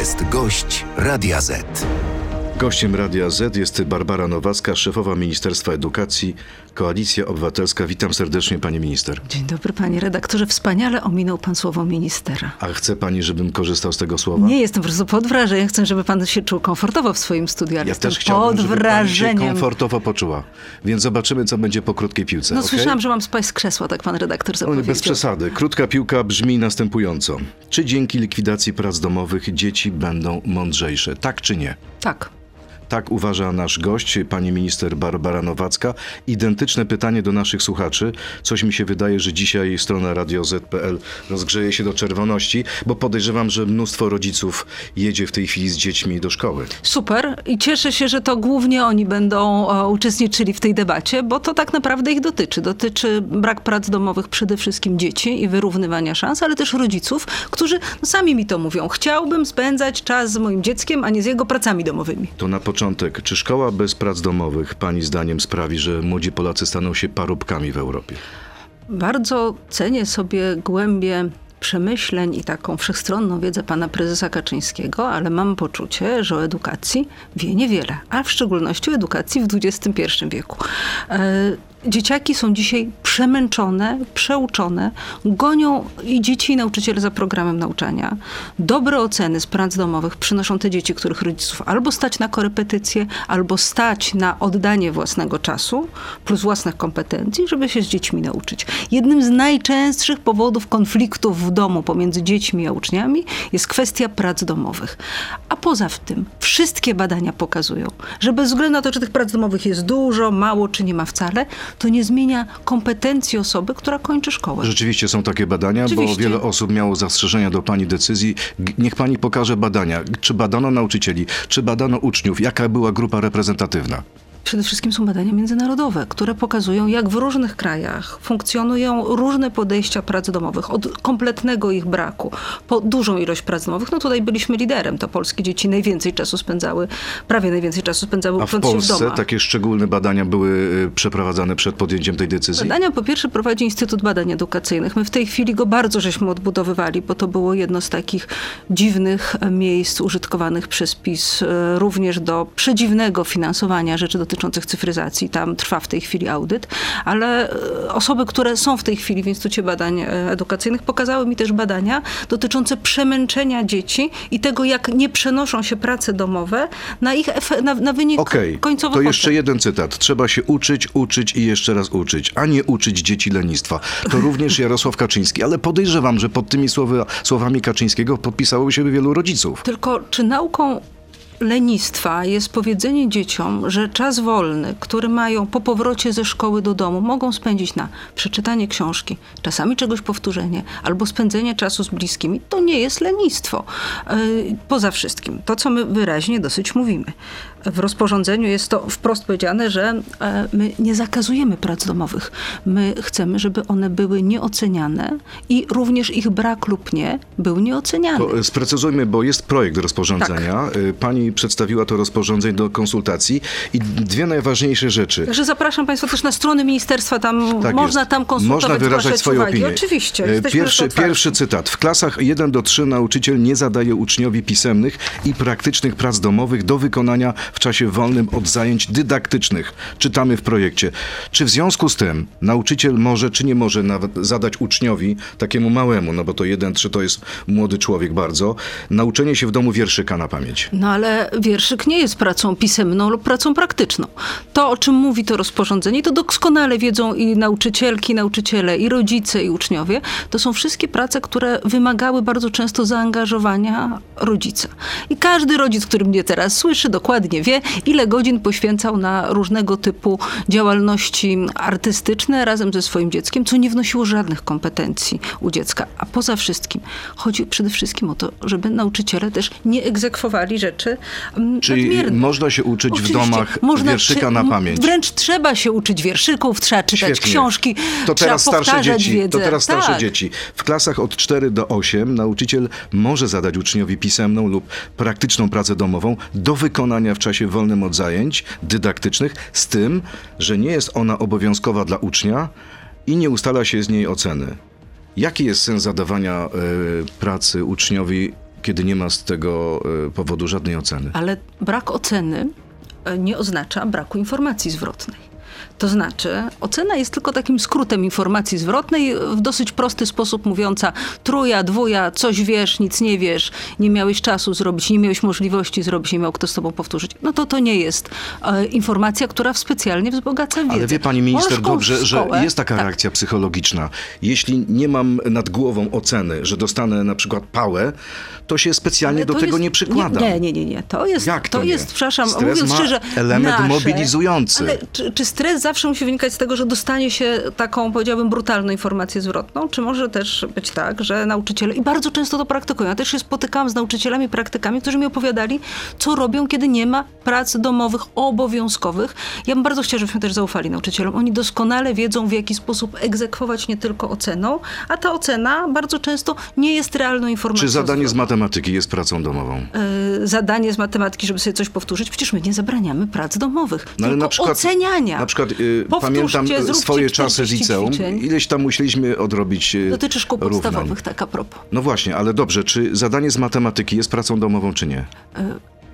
jest gość Radia Z. Gościem Radia Z jest Barbara Nowacka, szefowa Ministerstwa Edukacji, Koalicja Obywatelska. Witam serdecznie, pani minister. Dzień dobry, panie redaktorze. Wspaniale ominął pan słowo ministera. A chce pani, żebym korzystał z tego słowa? Nie jestem po prostu pod wrażeniem. Chcę, żeby pan się czuł komfortowo w swoim studiu, Ja jestem też chciałbym, pod żeby pani się wrażeniem. komfortowo poczuła. Więc zobaczymy, co będzie po krótkiej piłce. No okej? słyszałam, że mam spaść z krzesła, tak pan redaktor zapowiedział. nie, bez przesady. Krótka piłka brzmi następująco. Czy dzięki likwidacji prac domowych dzieci będą mądrzejsze? Tak czy nie? Tak. Tak uważa nasz gość, pani minister Barbara Nowacka. Identyczne pytanie do naszych słuchaczy. Coś mi się wydaje, że dzisiaj strona Radio Z.pl rozgrzeje się do czerwoności, bo podejrzewam, że mnóstwo rodziców jedzie w tej chwili z dziećmi do szkoły. Super i cieszę się, że to głównie oni będą e, uczestniczyli w tej debacie, bo to tak naprawdę ich dotyczy. Dotyczy brak prac domowych przede wszystkim dzieci i wyrównywania szans, ale też rodziców, którzy no, sami mi to mówią. Chciałbym spędzać czas z moim dzieckiem, a nie z jego pracami domowymi. To na początek, czy szkoła bez prac domowych pani zdaniem sprawi, że młodzi Polacy staną się parobkami w Europie? Bardzo cenię sobie głębię przemyśleń i taką wszechstronną wiedzę pana prezesa Kaczyńskiego, ale mam poczucie, że o edukacji wie niewiele, a w szczególności o edukacji w XXI wieku. Dzieciaki są dzisiaj przemęczone, przeuczone, gonią i dzieci i nauczyciele za programem nauczania. Dobre oceny z prac domowych przynoszą te dzieci, których rodziców albo stać na korepetycje, albo stać na oddanie własnego czasu plus własnych kompetencji, żeby się z dziećmi nauczyć. Jednym z najczęstszych powodów konfliktów w domu pomiędzy dziećmi a uczniami jest kwestia prac domowych. A poza tym wszystkie badania pokazują, że bez względu na to, czy tych prac domowych jest dużo, mało, czy nie ma wcale, to nie zmienia kompetencji osoby, która kończy szkołę. Rzeczywiście są takie badania, Oczywiście. bo wiele osób miało zastrzeżenia do pani decyzji. Niech pani pokaże badania. Czy badano nauczycieli, czy badano uczniów, jaka była grupa reprezentatywna? Przede wszystkim są badania międzynarodowe, które pokazują, jak w różnych krajach funkcjonują różne podejścia prac domowych, od kompletnego ich braku po dużą ilość prac domowych. No tutaj byliśmy liderem, to polskie dzieci najwięcej czasu spędzały, prawie najwięcej czasu spędzały A w się w Polsce domach. takie szczególne badania były y, przeprowadzane przed podjęciem tej decyzji? Badania po pierwsze prowadzi Instytut Badań Edukacyjnych. My w tej chwili go bardzo żeśmy odbudowywali, bo to było jedno z takich dziwnych miejsc użytkowanych przez PiS e, również do przedziwnego finansowania rzeczy dotyczących cyfryzacji. Tam trwa w tej chwili audyt, ale e, osoby, które są w tej chwili w Instytucie Badań e, Edukacyjnych pokazały mi też badania dotyczące przemęczenia dzieci i tego, jak nie przenoszą się prace domowe na ich na, na wynik Okej, końcowy to jeszcze jeden cytat. Trzeba się uczyć, uczyć i jeszcze raz uczyć, a nie uczyć dzieci lenistwa. To również Jarosław Kaczyński, ale podejrzewam, że pod tymi słowy, słowami Kaczyńskiego podpisało się wielu rodziców. Tylko czy nauką lenistwa jest powiedzenie dzieciom, że czas wolny, który mają po powrocie ze szkoły do domu, mogą spędzić na przeczytanie książki, czasami czegoś powtórzenie, albo spędzenie czasu z bliskimi, to nie jest lenistwo. Yy, Poza wszystkim, to co my wyraźnie dosyć mówimy. W rozporządzeniu jest to wprost powiedziane, że e, my nie zakazujemy prac domowych. My chcemy, żeby one były nieoceniane i również ich brak lub nie był nieoceniany. To e, sprecyzujmy, bo jest projekt rozporządzenia. Tak. Y, Pani przedstawiła to rozporządzenie do konsultacji i dwie najważniejsze rzeczy. Także zapraszam Państwa też na strony ministerstwa, tam Tak można jest. tam konsultować, Można wyrażać swoje uwagi. opinie. Oczywiście, E, Pierwszy, pierwszy cytat. W klasach 1 do 3 nauczyciel nie zadaje uczniowi pisemnych i praktycznych prac domowych do wykonania w czasie wolnym od zajęć dydaktycznych. Czytamy w projekcie. Czy w związku z tym nauczyciel może, czy nie może nawet zadać uczniowi, takiemu małemu, no bo to 1-3 to jest młody człowiek bardzo, nauczenie się w domu wierszyka na pamięć? No ale wierszyk nie jest pracą pisemną lub pracą praktyczną. To, o czym mówi to rozporządzenie, to doskonale wiedzą i nauczycielki, nauczyciele, i rodzice, i uczniowie. To są wszystkie prace, które wymagały bardzo często zaangażowania rodzica. I każdy rodzic, który mnie teraz słyszy, dokładnie wie, ile godzin poświęcał na różnego typu działalności artystyczne razem ze swoim dzieckiem, co nie wnosiło żadnych kompetencji u dziecka. A poza wszystkim chodzi przede wszystkim o to, żeby nauczyciele też nie egzekwowali rzeczy mm, Czyli nadmiernych. można się uczyć w Oczywiście, domach wierszyka trze- na pamięć. Wręcz trzeba się uczyć wierszyków, trzeba czytać Świetnie. książki, To trzeba teraz starsze dzieci. wiedzę. To teraz starsze tak. dzieci. W klasach od 4 do 8 nauczyciel może zadać uczniowi pisemną lub praktyczną pracę domową do wykonania w czasie wolnym od zajęć dydaktycznych, z tym, że nie jest ona obowiązkowa dla ucznia i nie ustala się z niej oceny. Jaki jest sens zadawania e, pracy uczniowi kiedy nie ma z tego e, powodu żadnej oceny. Ale brak oceny e, nie oznacza braku informacji zwrotnej. To znaczy, ocena jest tylko takim skrótem informacji zwrotnej, w dosyć prosty sposób mówiąca truja, dwuja, coś wiesz, nic nie wiesz, nie miałeś czasu zrobić, nie miałeś możliwości zrobić, nie miał kto z tobą powtórzyć. No to to nie jest e, informacja, która specjalnie wzbogaca wiedzę. Ale wie pani minister dobrze, że jest taka tak. reakcja psychologiczna. Jeśli nie mam nad głową oceny, że dostanę na przykład pałę, to się specjalnie Ale do to tego jest- nie przykładam. Nie, nie, nie, nie. To jest, Jak to nie? jest, przepraszam, Stres mówiąc ma szczerze, element nasze, mobilizujący. Ale czy, czy stres zawsze musi wynikać z tego, że dostanie się taką, powiedziałabym, brutalną informację zwrotną? Czy może też być tak, że nauczyciele, i bardzo często to praktykują, ja też się spotykałam z nauczycielami, praktykami, którzy mi opowiadali, co robią, kiedy nie ma prac domowych obowiązkowych. Ja bym bardzo chciała, żebyśmy też zaufali nauczycielom. Oni doskonale wiedzą, w jaki sposób egzekwować nie tylko oceną, a ta ocena bardzo często nie jest realną informacją. Czy zadanie z matematyki jest pracą domową? e, zadanie z matematyki, żeby sobie coś powtórzyć. Przecież my nie zabraniamy prac domowych, No ale na przykład, oceniania. Na przykład pamiętam y, zróbcie swoje czasy 40 liceum. ćwiczeń. Ileś tam musieliśmy odrobić y, Dotyczy szkół podstawowych, tak a propos. No właśnie, ale dobrze, czy zadanie z matematyki jest pracą domową, czy nie?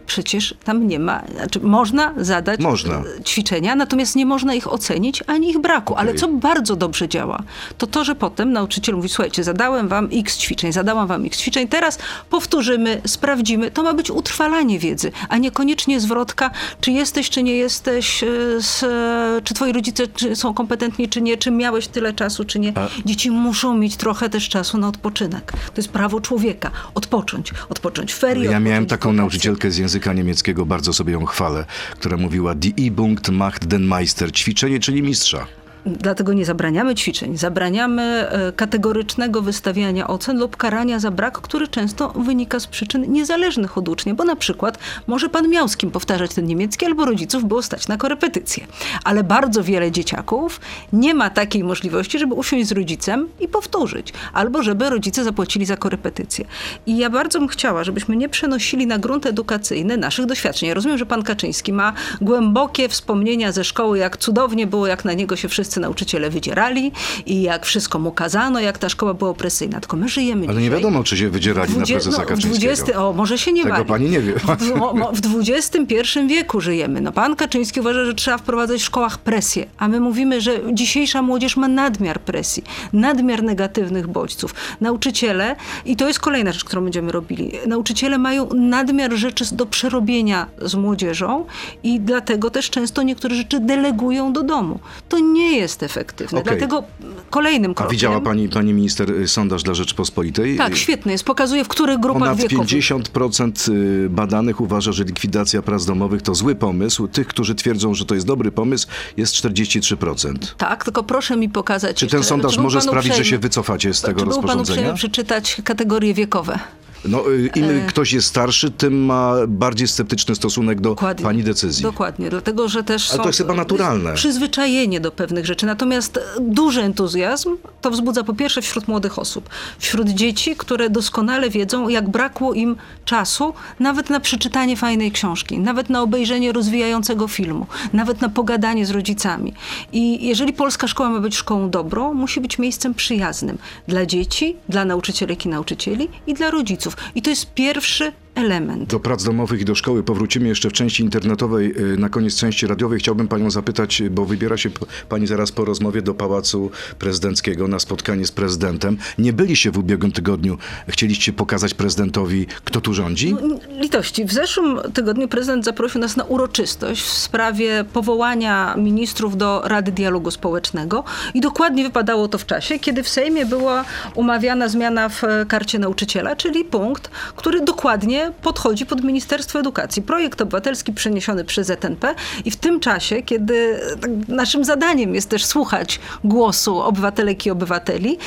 Przecież tam nie ma, znaczy można zadać Można. e, ćwiczenia, natomiast nie można ich ocenić, ani ich braku. Ale Okej. co bardzo dobrze działa, to to, że potem nauczyciel mówi, słuchajcie, zadałem wam x ćwiczeń, zadałam wam x ćwiczeń, teraz powtórzymy, sprawdzimy. To ma być utrwalanie wiedzy, a niekoniecznie zwrotka, czy jesteś, czy nie jesteś, e, z, e, czy twoi rodzice czy są kompetentni, czy nie, czy miałeś tyle czasu, czy nie. Dzieci muszą mieć trochę też czasu na odpoczynek. To jest prawo człowieka. Odpocząć. Odpocząć w ferie. Ja miałem taką nauczycielkę z języka niemieckiego, bardzo sobie ją chwalę, która mówiła Die Übung macht den Meister, ćwiczenie, czyli mistrza. Dlatego nie zabraniamy ćwiczeń, zabraniamy e, kategorycznego wystawiania ocen lub karania za brak, który często wynika z przyczyn niezależnych od ucznia, bo na przykład może pan miał z kim powtarzać ten niemiecki, albo rodziców było stać na korepetycję. Ale bardzo wiele dzieciaków nie ma takiej możliwości, żeby usiąść z rodzicem i powtórzyć, albo żeby rodzice zapłacili za korepetycję. I ja bardzo bym chciała, żebyśmy nie przenosili na grunt edukacyjny naszych doświadczeń. Ja rozumiem, że pan Kaczyński ma głębokie wspomnienia ze szkoły, jak cudownie było, jak na niego się wszyscy nauczyciele wydzierali i jak wszystko mu kazano, jak ta szkoła była opresyjna. Tylko my żyjemy Ale nie dzisiaj. wiadomo, czy się wydzierali na Dwudzie- prezesa no, Kaczyńskiego. 20, o, może się nie Tego bali. pani nie wie. W, o, mo- w XXI wieku żyjemy. No, pan Kaczyński uważa, że trzeba wprowadzać w szkołach presję, a my mówimy, że dzisiejsza młodzież ma nadmiar presji, nadmiar negatywnych bodźców. Nauczyciele, i to jest kolejna rzecz, którą będziemy robili, nauczyciele mają nadmiar rzeczy do przerobienia z młodzieżą i dlatego też często niektóre rzeczy delegują do domu. To nie jest efektywne. Okej. Dlatego kolejnym A krokiem... widziała pani, pani minister, y, sondaż dla Rzeczypospolitej? Tak, świetny jest. Pokazuje, w których grupach Ponad wiekowych. 50% y, badanych uważa, że likwidacja prac domowych to zły pomysł. Tych, którzy twierdzą, że to jest dobry pomysł, jest 43%. Tak, tylko proszę mi pokazać. Czy ten jeszcze- sondaż może sprawić, że się wycofacie z tego Czy był pan uprzejmy rozporządzenia? przeczytać kategorie wiekowe? No, y, im E. ktoś jest starszy, tym ma bardziej sceptyczny stosunek do Dokładnie. pani decyzji. Dokładnie, dlatego że też Ale są to jest chyba naturalne. przyzwyczajenie do pewnych rzeczy. Natomiast duży entuzjazm to wzbudza po pierwsze wśród młodych osób, wśród dzieci, które doskonale wiedzą, jak brakło im czasu nawet na przeczytanie fajnej książki, nawet na obejrzenie rozwijającego filmu, nawet na pogadanie z rodzicami. I jeżeli polska szkoła ma być szkołą dobrą, musi być miejscem przyjaznym dla dzieci, dla nauczycielek i nauczycieli i dla rodziców. I to jest pierwszy element. Do prac domowych i do szkoły powrócimy jeszcze w części internetowej. y, Na koniec części radiowej chciałbym panią zapytać, y, bo wybiera się pani zaraz po rozmowie do Pałacu Prezydenckiego na spotkanie z prezydentem. Nie byliście w ubiegłym tygodniu. Chcieliście pokazać prezydentowi, kto tu rządzi? No, Litości. W zeszłym tygodniu prezydent zaprosił nas na uroczystość w sprawie powołania ministrów do Rady Dialogu Społecznego i dokładnie wypadało to w czasie, kiedy w Sejmie była umawiana zmiana w karcie nauczyciela, czyli punkt, który dokładnie podchodzi pod Ministerstwo Edukacji. Projekt obywatelski przeniesiony przez ZNP i w tym czasie, kiedy tak, naszym zadaniem jest też słuchać głosu obywatelek i obywateli,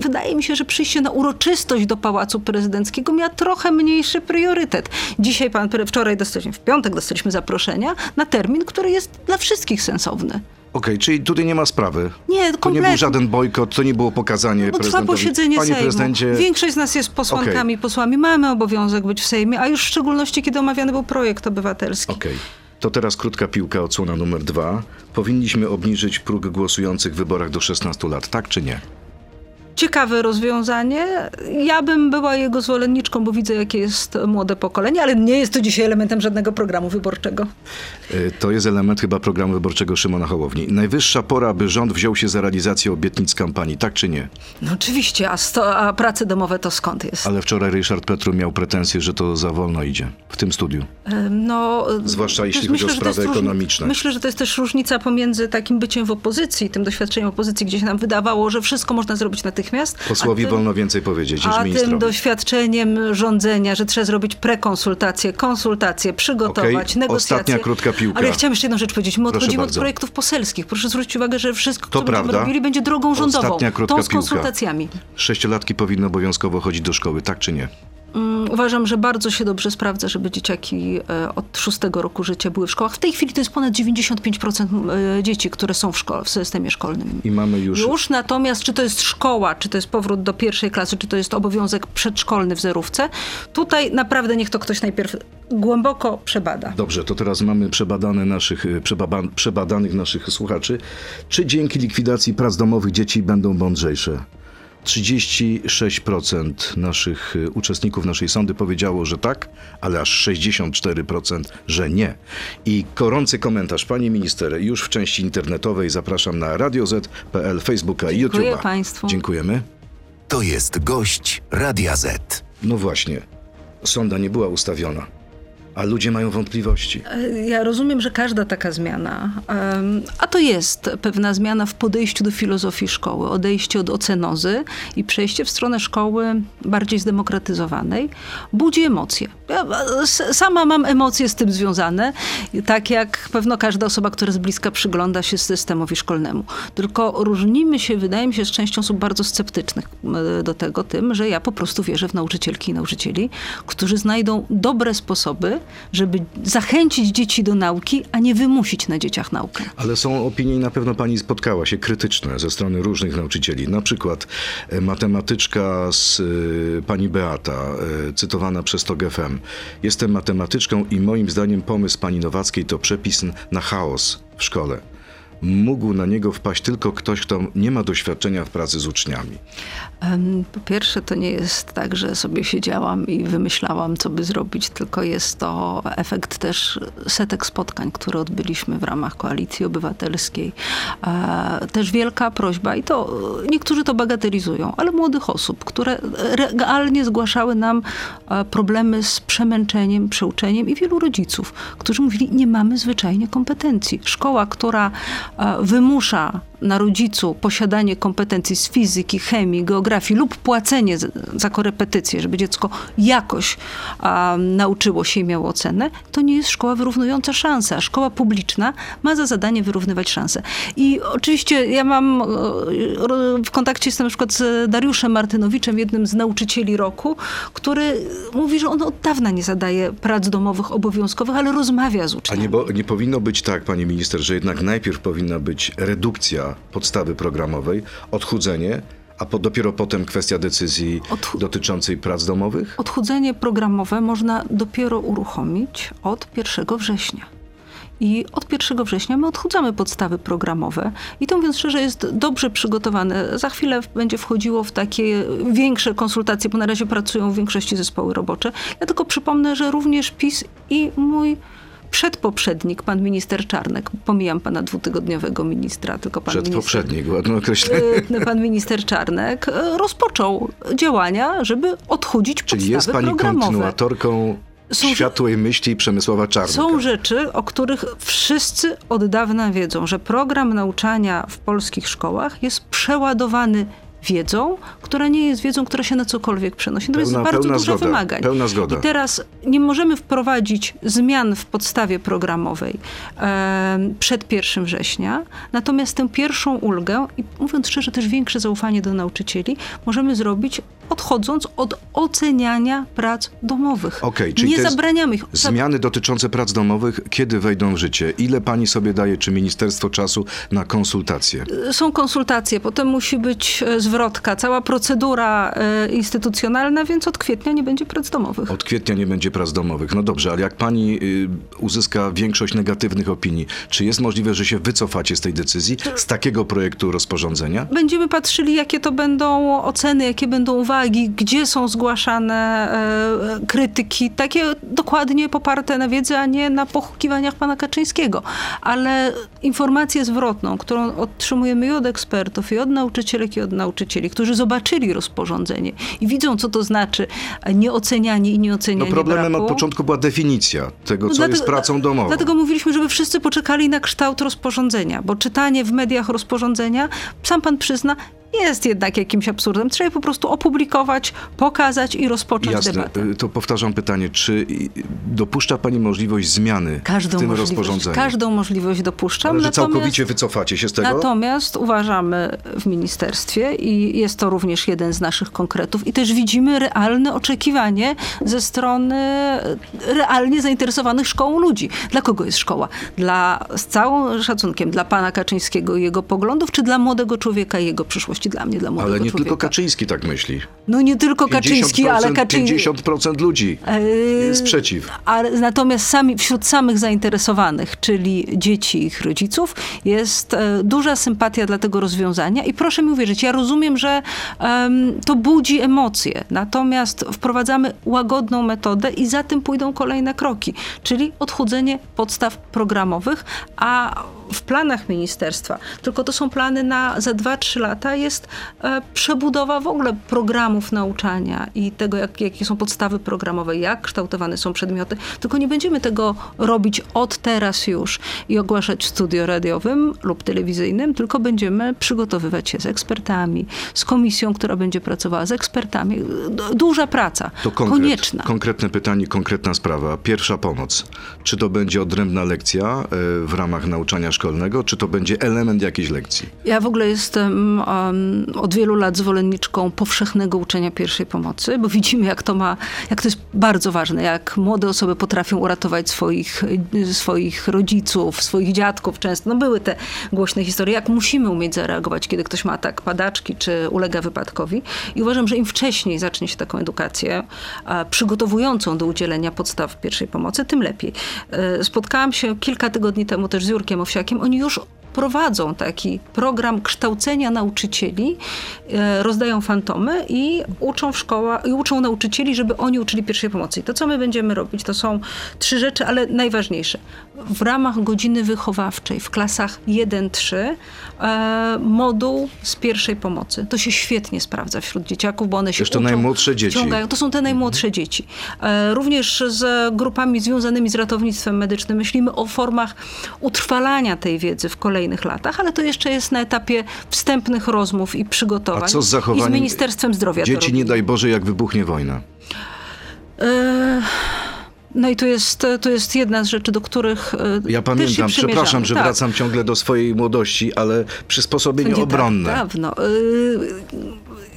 wydaje mi się, że przyjście na uroczystość do Pałacu Prezydenckiego miała trochę mniejszy priorytet. Dzisiaj, pan, wczoraj dostaliśmy, w piątek dostaliśmy zaproszenia na termin, który jest dla wszystkich sensowny. Okej, czyli tutaj nie ma sprawy. Nie, To nie kompletnie. był żaden bojkot, to nie było pokazanie Bo trwa prezydentowi. posiedzenie Panie Sejmu. prezydencie, Większość z nas jest posłankami, posłami. Mamy obowiązek być w Sejmie, a już w szczególności, kiedy omawiany był projekt obywatelski. Okej. To teraz krótka piłka, odsłona numer dwa. Powinniśmy obniżyć próg głosujących w wyborach do 16 lat, tak czy nie? Ciekawe rozwiązanie. Ja bym była jego zwolenniczką, bo widzę, jakie jest młode pokolenie, ale nie jest to dzisiaj elementem żadnego programu wyborczego. Y, To jest element chyba programu wyborczego Szymona Hołowni. Najwyższa pora, by rząd wziął się za realizację obietnic kampanii, tak czy nie? No oczywiście, a, sto, a prace domowe to skąd jest? Ale wczoraj Ryszard Petru miał pretensje, że to za wolno idzie w tym studiu. Em, No, Zwłaszcza jeśli też chodzi o sprawy ekonomiczne. Myślę, że to jest też różnica pomiędzy takim byciem w opozycji, tym doświadczeniem opozycji, gdzie się nam wydawało, że wszystko można zrobić natychmiast. Posłowi a tym, wolno więcej powiedzieć niż A tym ministrowi. doświadczeniem rządzenia, że trzeba zrobić prekonsultacje, konsultacje, przygotować, Okej, negocjacje. ostatnia krótka piłka. Ale ja chciałam jeszcze jedną rzecz powiedzieć. My Proszę odchodzimy od bardzo. projektów poselskich. Proszę zwrócić uwagę, że wszystko, To co będziemy prawda. robili, będzie drogą rządową. Ostatnia krótka tą z piłka. konsultacjami. Sześciolatki powinny obowiązkowo chodzić do szkoły, tak czy nie? Mm, Uważam, że bardzo się dobrze sprawdza, żeby dzieciaki e, od szóstego roku życia były w szkołach. W tej chwili to jest ponad 95% e, dzieci, które są w, szkole, w systemie szkolnym. I mamy już... Już natomiast, czy to jest szkoła, czy to jest powrót do pierwszej klasy, czy to jest obowiązek przedszkolny w zerówce, tutaj naprawdę niech to ktoś najpierw głęboko przebada. Dobrze, to teraz mamy przebadane naszych, przebaba, przebadanych naszych słuchaczy. Czy dzięki likwidacji prac domowych dzieci będą mądrzejsze? 36% naszych y, uczestników naszej sądy powiedziało, że tak, ale aż 64%, że nie. I gorący komentarz pani minister już w części internetowej zapraszam na radioz.pl, Facebooka i Dziękuję YouTube'a. państwu. Dziękujemy. To jest gość Radia Z. No właśnie, sonda nie była ustawiona, a ludzie mają wątpliwości. E, Ja rozumiem, że każda taka zmiana, a to jest pewna zmiana w podejściu do filozofii szkoły, odejście od ocenozy i przejście w stronę szkoły bardziej zdemokratyzowanej, budzi emocje. Ja sama mam emocje z tym związane, tak jak pewno każda osoba, która z bliska przygląda się systemowi szkolnemu. Tylko różnimy się, wydaje mi się, z częścią osób bardzo sceptycznych do tego tym, że ja po prostu wierzę w nauczycielki i nauczycieli, którzy znajdą dobre sposoby, żeby zachęcić dzieci do nauki, a nie wymusić na dzieciach naukę. Ale są opinie i na pewno pani spotkała się krytyczne ze strony różnych nauczycieli. Na przykład e, matematyczka z e, pani Beata, e, cytowana przez TOG FM. Jestem matematyczką i moim zdaniem pomysł pani Nowackiej to przepis na chaos w szkole. Mógł na niego wpaść tylko ktoś, kto nie ma doświadczenia w pracy z uczniami. Po pierwsze, to nie jest tak, że sobie siedziałam i wymyślałam, co by zrobić, tylko jest to efekt też setek spotkań, które odbyliśmy w ramach Koalicji Obywatelskiej. E, Też wielka prośba, i to niektórzy to bagatelizują, ale młodych osób, które realnie zgłaszały nam e, problemy z przemęczeniem, przeuczeniem i wielu rodziców, którzy mówili, nie mamy zwyczajnie kompetencji. Szkoła, która wymusza na rodzicu posiadanie kompetencji z fizyki, chemii, geografii lub płacenie za korepetycje, żeby dziecko jakoś a, nauczyło się i miało ocenę, to nie jest szkoła wyrównująca szanse. A szkoła publiczna ma za zadanie wyrównywać szanse. I oczywiście ja mam, e, w kontakcie jestem na przykład z Dariuszem Martynowiczem, jednym z nauczycieli roku, który mówi, że on od dawna nie zadaje prac domowych obowiązkowych, ale rozmawia z A uczniami. nie, bo, nie powinno być tak, pani minister, że jednak najpierw powinna być redukcja podstawy programowej, odchudzenie, a po, dopiero potem kwestia decyzji Odchu- dotyczącej prac domowych? Odchudzenie programowe można dopiero uruchomić od 1 września. I od 1 września my odchudzamy podstawy programowe i to mówiąc szczerze jest dobrze przygotowane. Za chwilę będzie wchodziło w takie większe konsultacje, bo na razie pracują w większości zespoły robocze. Ja tylko przypomnę, że również PiS i mój przedpoprzednik, pan minister Czarnek, pomijam pana dwutygodniowego ministra, tylko pan minister... Przedpoprzednik, ładne określenie. y, pan minister Czarnek y, rozpoczął działania, żeby odchudzić Czyli podstawy jest pani programowe. kontynuatorką Są- światłej myśli Przemysława Czarnka. Są rzeczy, o których wszyscy od dawna wiedzą, że program nauczania w polskich szkołach jest przeładowany wiedzą, która nie jest wiedzą, która się na cokolwiek przenosi. To Pełna- jest bardzo dużo zgoda, wymagań. pełna zgoda. I teraz nie możemy wprowadzić zmian w podstawie programowej em, przed 1 września, natomiast tę pierwszą ulgę i mówiąc szczerze też większe zaufanie do nauczycieli możemy zrobić odchodząc od oceniania prac domowych. Okej, czyli nie zabraniamy ich. Zmiany dotyczące prac domowych, kiedy wejdą w życie? Ile pani sobie daje, czy ministerstwo czasu na konsultacje? Są konsultacje, potem musi być e, zwrotka, cała procedura e, instytucjonalna, więc od kwietnia nie będzie prac domowych. Od kwietnia nie będzie prac domowych. No dobrze, ale jak pani y, uzyska większość negatywnych opinii, czy jest możliwe, że się wycofacie z tej decyzji, z takiego projektu rozporządzenia? Będziemy patrzyli, jakie to będą oceny, jakie będą uwagi, gdzie są zgłaszane e, krytyki, takie dokładnie poparte na wiedzy, a nie na pochukiwaniach pana Kaczyńskiego. Ale informację zwrotną, którą otrzymujemy i od ekspertów, i od nauczycielek, i od nauczycieli, którzy zobaczyli rozporządzenie i widzą, co to znaczy nieocenianie i No nieocenianie problemem braku. od początku była definicja tego, co No jest pracą domową. Dlatego mówiliśmy, żeby wszyscy poczekali na kształt rozporządzenia, bo czytanie w mediach rozporządzenia, sam pan przyzna, jest jednak jakimś absurdem. Trzeba je po prostu opublikować, pokazać i rozpocząć Jasne, debatę. y, to powtarzam pytanie, czy dopuszcza pani możliwość zmiany Każdą w tym rozporządzeniu? każdą możliwość dopuszczam. Ale że całkowicie wycofacie się z tego? Natomiast uważamy w ministerstwie i jest to również jeden z naszych konkretów i też widzimy realne oczekiwanie ze strony realnie zainteresowanych szkołą ludzi. Dla kogo jest szkoła? Dla, z całym szacunkiem, dla pana Kaczyńskiego i jego poglądów, czy dla młodego człowieka i jego przyszłości? Dla mnie, dla młodego Ale nie człowieka. tylko Kaczyński tak myśli. No nie tylko Kaczyński, ale Kaczyński... 50% ludzi jest przeciw. A natomiast sami, wśród samych zainteresowanych, czyli dzieci i ich rodziców, jest e, duża sympatia dla tego rozwiązania i proszę mi uwierzyć, ja rozumiem, że em, to budzi emocje, natomiast wprowadzamy łagodną metodę i za tym pójdą kolejne kroki, czyli odchudzenie podstaw programowych, a w planach ministerstwa, tylko to są plany na za 2-3 lata, jest e, przebudowa w ogóle nauczania i tego, jak, jakie są podstawy programowe, jak kształtowane są przedmioty. Tylko nie będziemy tego robić od teraz już i ogłaszać w studio radiowym lub telewizyjnym, tylko będziemy przygotowywać się z ekspertami, z komisją, która będzie pracowała z ekspertami. Duża praca, To konkret, konieczna. konkretne pytanie, konkretna sprawa. Pierwsza pomoc. Czy to będzie odrębna lekcja e, w ramach nauczania szkolnego, czy to będzie element jakiejś lekcji? Ja w ogóle jestem um, od wielu lat zwolenniczką powszechnego uczenia pierwszej pomocy, bo widzimy, jak to ma, jak to jest bardzo ważne, jak młode osoby potrafią uratować swoich, swoich rodziców, swoich dziadków często. No były te głośne historie, jak musimy umieć zareagować, kiedy ktoś ma atak padaczki, czy ulega wypadkowi. I uważam, że im wcześniej zacznie się taką edukację, przygotowującą do udzielenia podstaw pierwszej pomocy, tym lepiej. E, Spotkałam się kilka tygodni temu też z Jurkiem Owsiakiem. Oni już prowadzą taki program kształcenia nauczycieli, e, rozdają fantomy i uczą w szkołach, i uczą nauczycieli, żeby oni uczyli pierwszej pomocy. I to, co my będziemy robić, to są trzy rzeczy, ale najważniejsze. W ramach godziny wychowawczej w klasach 1-3 e, moduł z pierwszej pomocy. To się świetnie sprawdza wśród dzieciaków, bo one się Jeszcze uczą, najmłodsze dzieci. wciągają. To są te najmłodsze dzieci. E, Również z grupami związanymi z ratownictwem medycznym myślimy o formach utrwalania tej wiedzy w kolejnych latach, ale to jeszcze jest na etapie wstępnych rozmów i przygotowań. A co z I zachowaniem z Ministerstwem Zdrowia Dzieci, nie daj Boże, jak wybuchnie wojna. E, No i to jest, to jest jedna z rzeczy, do których e, Ja pamiętam, przepraszam, że Tak. wracam ciągle do swojej młodości, ale przysposobienie Nie obronne. Tak dawno.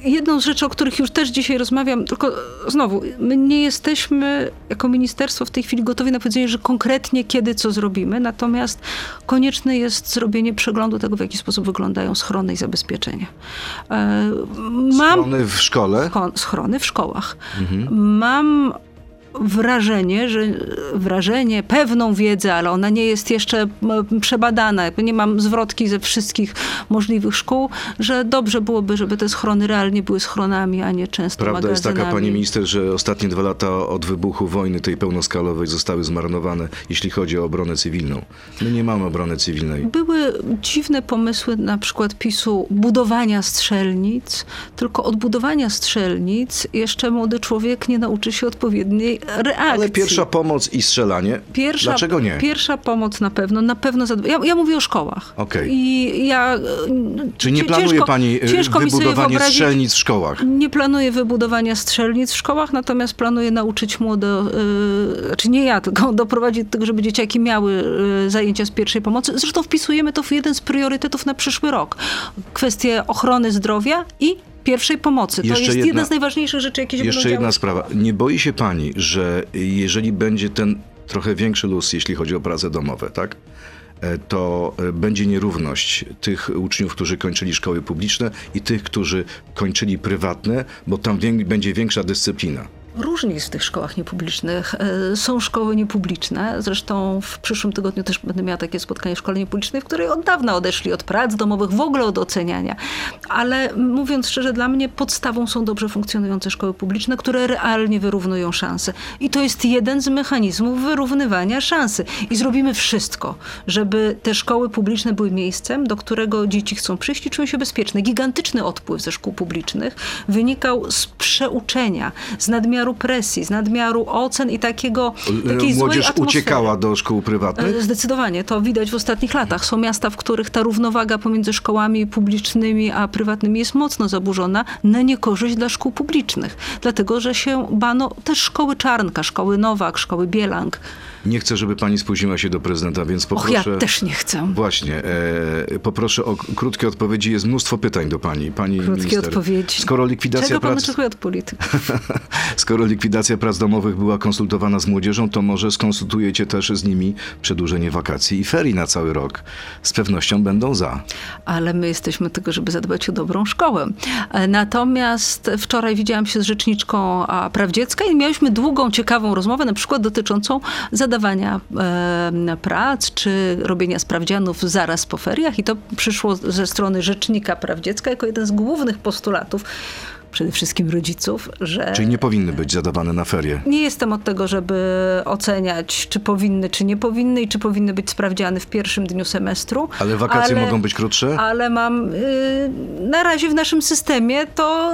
Jedną z rzeczy, o których już też dzisiaj rozmawiam, tylko znowu, my nie jesteśmy jako ministerstwo w tej chwili gotowi na powiedzenie, że konkretnie kiedy co zrobimy, natomiast konieczne jest zrobienie przeglądu tego, w jaki sposób wyglądają schrony i zabezpieczenia. E, Mam Schrony w szkole. Schrony w szkołach. Mam wrażenie, że wrażenie, pewną wiedzę, ale ona nie jest jeszcze przebadana, nie mam zwrotki ze wszystkich możliwych szkół, że dobrze byłoby, żeby te schrony realnie były schronami, a nie często Prawda jest taka, magazynami. pani minister, że ostatnie dwa lata od wybuchu wojny tej pełnoskalowej zostały zmarnowane, jeśli chodzi o obronę cywilną. My nie mamy obrony cywilnej. Były dziwne pomysły, na przykład PiSu, budowania strzelnic, tylko od budowania strzelnic jeszcze młody człowiek nie nauczy się odpowiedniej reakcji. Ale pierwsza pomoc i strzelanie, Pierwsza, dlaczego nie? Pierwsza pomoc na pewno, na pewno. Ja, ja mówię o szkołach. Okej. I ja. Czy nie planuje ciężko- pani y, ciężko wybudowanie wyobrazić- strzelnic w szkołach? Nie planuję wybudowania strzelnic w szkołach, natomiast planuję nauczyć młode, yy, znaczy nie ja, tylko doprowadzić do tego, żeby dzieciaki miały y, zajęcia z pierwszej pomocy. Zresztą wpisujemy to w jeden z priorytetów na przyszły rok. Kwestie ochrony zdrowia i pierwszej pomocy. To Jeszcze jest jedna- jedna z najważniejszych rzeczy, jakie się Jeszcze jedna sprawa. Nie boi się pani, że jeżeli będzie ten trochę większy luz, jeśli chodzi o prace domowe, tak? e, to e, będzie nierówność tych uczniów, którzy kończyli szkoły publiczne i tych, którzy kończyli prywatne, bo tam będzie większa dyscyplina. Różnie jest w tych szkołach niepublicznych. E, Są szkoły niepubliczne. Zresztą w przyszłym tygodniu też będę miała takie spotkanie w szkole niepublicznej, w której od dawna odeszli od prac domowych, w ogóle od oceniania. Ale mówiąc szczerze, dla mnie podstawą są dobrze funkcjonujące szkoły publiczne, które realnie wyrównują szanse. I to jest jeden z mechanizmów wyrównywania szansy. I zrobimy wszystko, żeby te szkoły publiczne były miejscem, do którego dzieci chcą przyjść i czują się bezpieczne. Gigantyczny odpływ ze szkół publicznych wynikał z przeuczenia, z nadmiaru presji, z nadmiaru ocen i takiego, takiej Młodzież uciekała do szkół prywatnych? E, Zdecydowanie, to widać w ostatnich latach. Są miasta, w których ta równowaga pomiędzy szkołami publicznymi a prywatnymi jest mocno zaburzona na niekorzyść dla szkół publicznych. Dlatego, że się bano też szkoły Czarnka, szkoły Nowak, szkoły Bielank. Nie chcę, żeby pani spóźniła się do prezydenta, więc Och, poproszę... ja też nie chcę. Właśnie, e, poproszę o krótkie odpowiedzi. Jest mnóstwo pytań do pani, pani Krótkie minister. odpowiedzi. Skoro likwidacja Czego pan prac... oczekuje od polityków? Skoro likwidacja prac domowych była konsultowana z młodzieżą, to może skonsultujecie też z nimi przedłużenie wakacji i ferii na cały rok. Z pewnością będą za. ale my jesteśmy tego, żeby zadbać o dobrą szkołę. E, Natomiast wczoraj widziałam się z rzeczniczką praw dziecka i miałyśmy długą, ciekawą rozmowę, na przykład dotyczącą zadawania e, prac czy robienia sprawdzianów zaraz po feriach i to przyszło ze strony rzecznika praw dziecka jako jeden z głównych postulatów przede wszystkim rodziców, że Czyli nie powinny być zadawane na ferie. nie jestem od tego, żeby oceniać, czy powinny, czy nie powinny i czy powinny być sprawdziane w pierwszym dniu semestru. Ale wakacje mogą być krótsze? Ale mam, y, na razie w naszym systemie to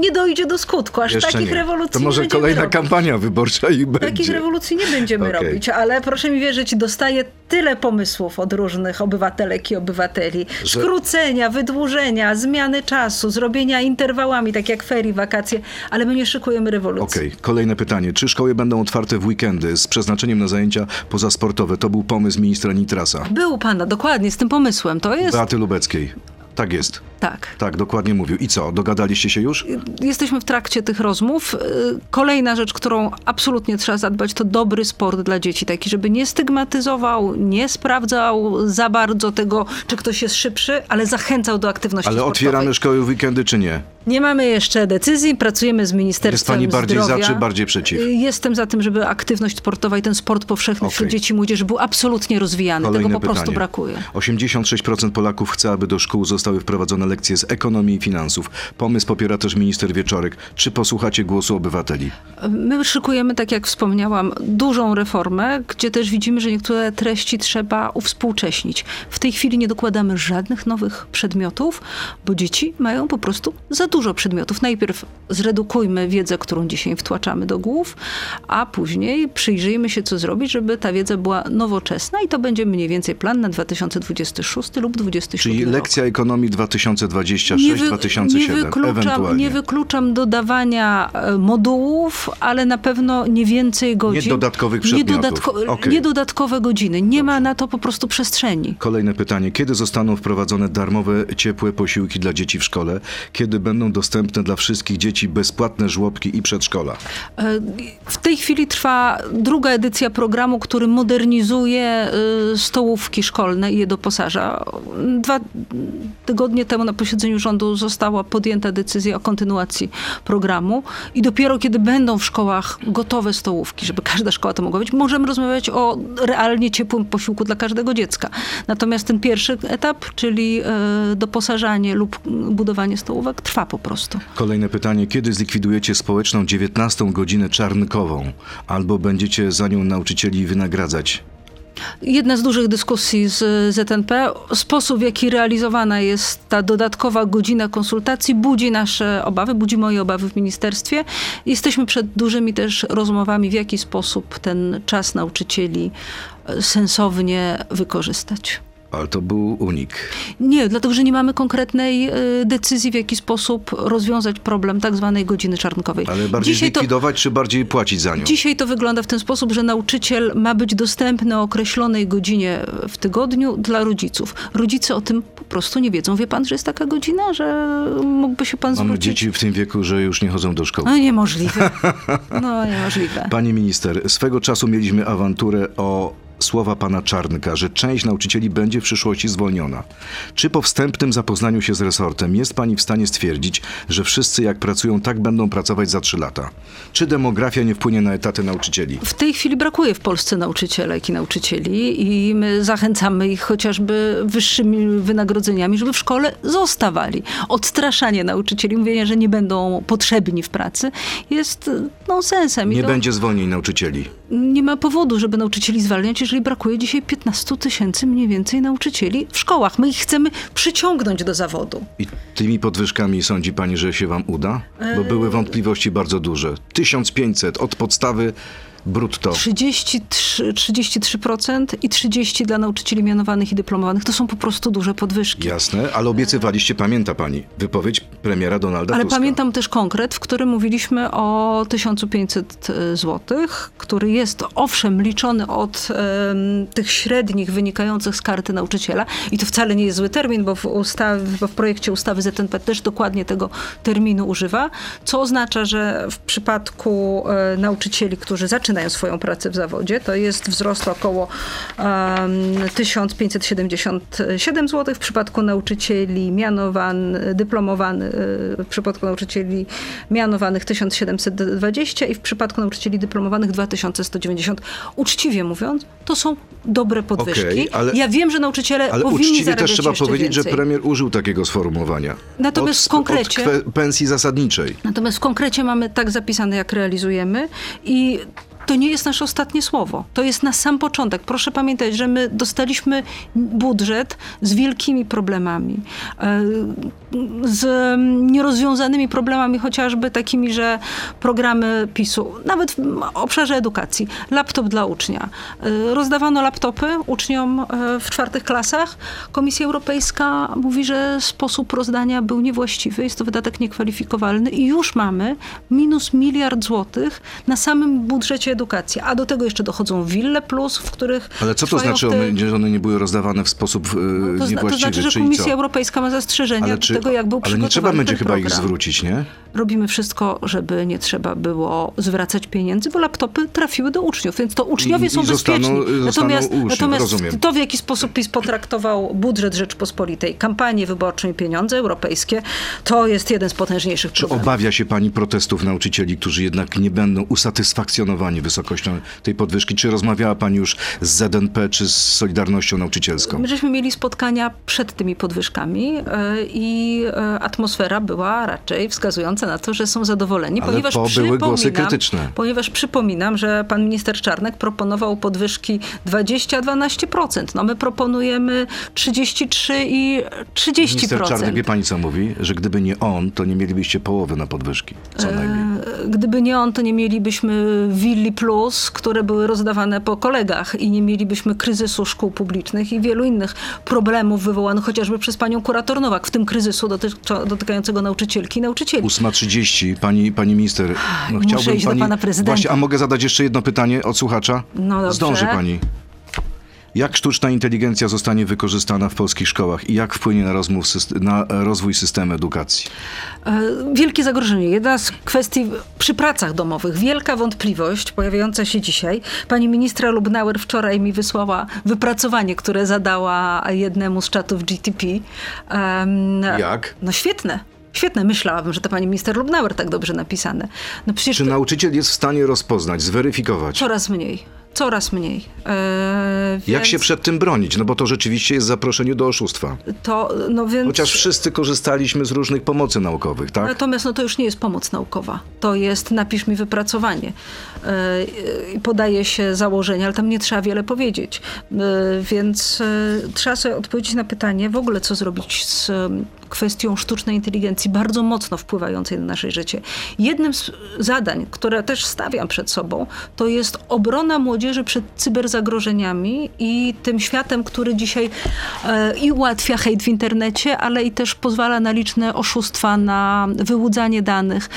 nie dojdzie do skutku, aż Jeszcze takich nie. rewolucji To może kolejna robić. kampania wyborcza i będzie. Takich rewolucji nie będziemy Okej. robić, ale proszę mi wierzyć, dostaję tyle pomysłów od różnych obywatelek i obywateli. Że- Skrócenia, wydłużenia, zmiany czasu, zrobienia interwałami, tak jak ferii, wakacje, ale my nie szykujemy rewolucji. Okej, kolejne pytanie. Czy szkoły będą otwarte w weekendy z przeznaczeniem na zajęcia pozasportowe? To był pomysł ministra Nitrasa. Był pana, dokładnie, z tym pomysłem. To jest, Beaty Lubeckiej. Tak jest. tak. Tak, dokładnie mówił. I co, dogadaliście się już? Jesteśmy w trakcie tych rozmów. Y, Kolejna rzecz, którą absolutnie trzeba zadbać, to dobry sport dla dzieci. Taki, żeby nie stygmatyzował, nie sprawdzał za bardzo tego, czy ktoś jest szybszy, ale zachęcał do aktywności Ale sportowej. otwieramy szkoły w weekendy, czy nie? Nie mamy jeszcze decyzji, pracujemy z Ministerstwem Jest pani bardziej Zdrowia. za, czy bardziej przeciw? Y, Jestem za tym, żeby aktywność sportowa i ten sport powszechny wśród Okej. dzieci i młodzieży był absolutnie rozwijany. Kolejne Tego po pytanie. prostu brakuje. 86% Polaków chce, aby do szkół zostały wprowadzone lekcje z ekonomii i finansów. Pomysł popiera też minister Wieczorek. Czy posłuchacie głosu obywateli? My szykujemy, tak jak wspomniałam, dużą reformę, gdzie też widzimy, że niektóre treści trzeba uwspółcześnić. W tej chwili nie dokładamy żadnych nowych przedmiotów, bo dzieci mają po prostu za dużo przedmiotów. Najpierw zredukujmy wiedzę, którą dzisiaj wtłaczamy do głów, a później przyjrzyjmy się, co zrobić, żeby ta wiedza była nowoczesna i to będzie mniej więcej plan na 2026 lub 2027 Czyli lekcja ekonomii 2026, Nie wy- 2007 nie wykluczam, nie wykluczam dodawania e, modułów, ale na pewno nie więcej godzin. dodatkowych nie, przedmiotów. Okej. nie dodatkowe godziny. Nie ma na to po prostu przestrzeni. Kolejne pytanie. Kiedy zostaną wprowadzone darmowe, ciepłe posiłki dla dzieci w szkole? Kiedy będą dostępne dla wszystkich dzieci bezpłatne żłobki i przedszkola? E, W tej chwili trwa druga edycja programu, który modernizuje e, stołówki szkolne i je doposaża. Dwa tygodnie temu na posiedzeniu rządu została podjęta decyzja o kontynuacji programu i dopiero kiedy będą w szkołach gotowe stołówki, żeby każda szkoła to mogła być, możemy rozmawiać o realnie ciepłym posiłku dla każdego dziecka. Natomiast ten pierwszy etap, czyli e, doposażanie lub budowanie stołówek, trwa po prostu. Kolejne pytanie. Kiedy zlikwidujecie społeczną 19 godzinę czarnkową? Albo będziecie za nią nauczycieli wynagradzać? Jedna z dużych dyskusji z ZNP, sposób w jaki realizowana jest ta dodatkowa godzina konsultacji budzi nasze obawy, budzi moje obawy w ministerstwie. Jesteśmy przed dużymi też rozmowami, w jaki sposób ten czas nauczycieli e, sensownie wykorzystać. Ale to był unik. Nie, dlatego że nie mamy konkretnej e, decyzji, w jaki sposób rozwiązać problem tak zwanej godziny czarnkowej. Ale bardziej Dzisiaj to- zlikwidować, czy bardziej płacić za nią? Dzisiaj to wygląda w ten sposób, że nauczyciel ma być dostępny o określonej godzinie w tygodniu dla rodziców. Rodzice o tym po prostu nie wiedzą. Wie pan, że jest taka godzina, że mógłby się pan Mamy zwrócić? dzieci w tym wieku, że już nie chodzą do szkoły. No niemożliwe. No niemożliwe. Pani minister, swego czasu mieliśmy awanturę o słowa pana Czarnka, że część nauczycieli będzie w przyszłości zwolniona. Czy po wstępnym zapoznaniu się z resortem jest pani w stanie stwierdzić, że wszyscy jak pracują, tak będą pracować za trzy lata? Czy demografia nie wpłynie na etaty nauczycieli? W tej chwili brakuje w Polsce nauczycielek i nauczycieli i my zachęcamy ich chociażby wyższymi wynagrodzeniami, żeby w szkole zostawali. Odstraszanie nauczycieli, mówienie, że nie będą potrzebni w pracy jest nonsensem. Nie to będzie zwolnień nauczycieli. Nie ma powodu, żeby nauczycieli zwalniać, jeżeli brakuje dzisiaj 15 tysięcy mniej więcej nauczycieli w szkołach. My ich chcemy przyciągnąć do zawodu. I tymi podwyżkami sądzi pani, że się wam uda? Bo były wątpliwości bardzo duże. 1500 od podstawy brutto. 33, 33% i 30% dla nauczycieli mianowanych i dyplomowanych. To są po prostu duże podwyżki. Jasne, ale obiecywaliście, pamięta pani, wypowiedź premiera Donalda Ale Tuska. pamiętam też konkret, w którym mówiliśmy o 1500 zł, który jest owszem liczony od em, tych średnich wynikających z karty nauczyciela i to wcale nie jest zły termin, bo w, ustawie, bo w projekcie ustawy ZNP też dokładnie tego terminu używa, co oznacza, że w przypadku e, nauczycieli, którzy zaczynają swoją pracę w zawodzie, to jest wzrost około em, 1577 zł, w przypadku nauczycieli mianowan, dyplomowany, e, w przypadku nauczycieli mianowanych 1720 i w przypadku nauczycieli dyplomowanych 2190. Uczciwie mówiąc, to są dobre podwyżki. Okej, ale- ja wiem, że nauczyciele Ale powinni uczciwie zarabiać też trzeba powiedzieć, więcej. że premier użył takiego sformułowania. Natomiast od, w konkrecie- pensji zasadniczej. Natomiast w konkrecie mamy tak zapisane, jak realizujemy i to nie jest nasze ostatnie słowo. To jest na sam początek. Proszę pamiętać, że my dostaliśmy budżet z wielkimi problemami, e, z nierozwiązanymi problemami, chociażby takimi, że programy PiSu, nawet w obszarze edukacji, laptop dla ucznia. E, Rozdawano laptopy uczniom e, w czwartych klasach. Komisja Europejska mówi, że sposób rozdania był niewłaściwy, jest to wydatek niekwalifikowalny i już mamy minus miliard złotych na samym budżecie edukacji. A do tego jeszcze dochodzą wille plus, w których Ale co to znaczy, te- one, że one nie były rozdawane w sposób e, to, zna, to niewłaściwy? znaczy, że Komisja? Europejska ma zastrzeżenia Ale, do czy, tego, jak był ale nie trzeba będzie chyba ich zwrócić, nie? Robimy wszystko, żeby nie trzeba było zwracać pieniędzy, bo laptopy trafiły do uczniów, więc to uczniowie I- są i zostaną- bezpieczni. zostaną natomiast uczniów, natomiast rozumiem. to, w jaki sposób PiS potraktował budżet Rzeczpospolitej, kampanię wyborczą i pieniądze europejskie, to jest jeden z potężniejszych Czy problemów. obawia się pani protestów nauczycieli, którzy jednak nie będą usatysfakcjonowani wysokością tej podwyżki? Czy rozmawiała pani już z ZNP czy z Solidarnością Nauczycielską? My żeśmy mieli spotkania przed tymi podwyżkami e, i e, atmosfera była raczej wskazująca na to, że są zadowoleni, Ale ponieważ po- były przypominam, głosy krytyczne. Ponieważ przypominam, że pan minister Czarnek proponował podwyżki 20-12%. No my proponujemy 33 i 30%. Minister Czarnek, wie pani co mówi? Że gdyby nie on, to nie mielibyście połowy na podwyżki, co najmniej. E, Gdyby nie on, to nie mielibyśmy Willi Plus, które były rozdawane po kolegach i nie mielibyśmy kryzysu szkół publicznych i wielu innych problemów wywołanych chociażby przez panią kurator Nowak, w tym kryzysu dotyczy- dotykającego nauczycielki i nauczycieli. 8.30, pani, pani minister, no Muszę chciałbym iść do pani... pana prezydenta. Właśnie, a mogę zadać jeszcze jedno pytanie od słuchacza? No dobrze. Zdąży pani. Jak sztuczna inteligencja zostanie wykorzystana w polskich szkołach i jak wpłynie na, rozmów, na rozwój systemu edukacji? E, Wielkie zagrożenie. Jedna z kwestii przy pracach domowych. Wielka wątpliwość pojawiająca się dzisiaj. Pani ministra Lubnauer wczoraj mi wysłała wypracowanie, które zadała jednemu z czatów GTP. Em, Jak? No świetne. Świetne. Myślałabym, że to pani minister Lubnauer tak dobrze napisane. No przecież Czy nauczyciel jest w stanie rozpoznać, zweryfikować? coraz mniej. Coraz mniej. E, Jak więc się przed tym bronić? No bo to rzeczywiście jest zaproszenie do oszustwa. To, no więc... Chociaż wszyscy korzystaliśmy z różnych pomocy naukowych, tak? Natomiast no, to już nie jest pomoc naukowa. To jest napisz mi wypracowanie. I podaje się założenia, ale tam nie trzeba wiele powiedzieć. Yy, Więc yy, trzeba sobie odpowiedzieć na pytanie w ogóle, co zrobić z kwestią sztucznej inteligencji, bardzo mocno wpływającej na nasze życie. Jednym z zadań, które też stawiam przed sobą, to jest obrona młodzieży przed cyberzagrożeniami i tym światem, który dzisiaj e, i ułatwia hejt w internecie, ale i też pozwala na liczne oszustwa, na wyłudzanie danych.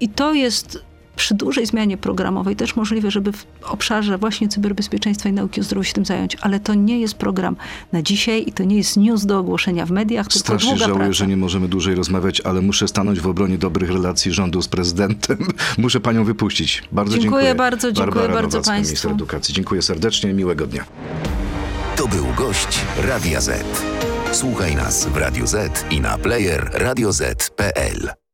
I to jest przy dużej zmianie programowej też możliwe, żeby w obszarze właśnie cyberbezpieczeństwa i nauki o zdrowiu się tym zająć, ale to nie jest program na dzisiaj i to nie jest news do ogłoszenia w mediach, tylko Strasznie długa żałuję, praca. że nie możemy dłużej rozmawiać, ale muszę stanąć w obronie dobrych relacji rządu z prezydentem. Muszę panią wypuścić. Bardzo Dziękuję dziękuję. bardzo, dziękuję Barbara bardzo Nowacka, państwu. minister edukacji. Dziękuję serdecznie, miłego dnia. To był gość Radia Z. Słuchaj nas w Radio Z i na player radioz.pl.